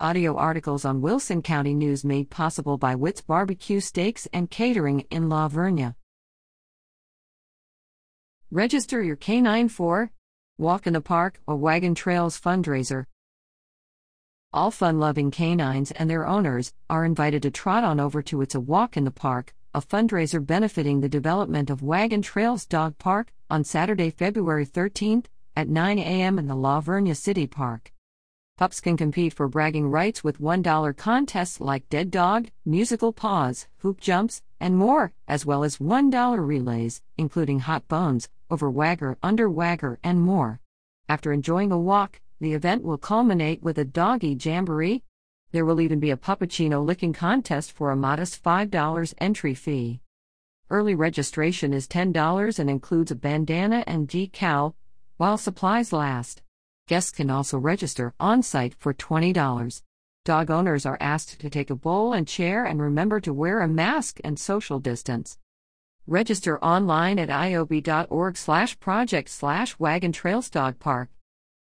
Audio articles on Wilson County News made possible by Witt's Barbecue Steaks and Catering in La Vernia. Register your canine for Walk in the Park, a Wagon Trails fundraiser. All fun loving canines and their owners are invited to trot on over to It's a Walk in the Park, a fundraiser benefiting the development of Wagon Trails Dog Park, on Saturday, February 13th at 9 a.m. in the La Vernia City Park. Pups can compete for bragging rights with $1 contests like Dead Dog, Musical Paws, Hoop Jumps, and more, as well as $1 relays, including Hot Bones, Over Wagger, Under Wagger, and more. After enjoying a walk, the event will culminate with a doggy jamboree. There will even be a puppuccino licking contest for a modest $5 entry fee. Early registration is $10 and includes a bandana and decal, while supplies last. Guests can also register on site for $20. Dog owners are asked to take a bowl and chair and remember to wear a mask and social distance. Register online at ioby.org slash project slash wagon dog park.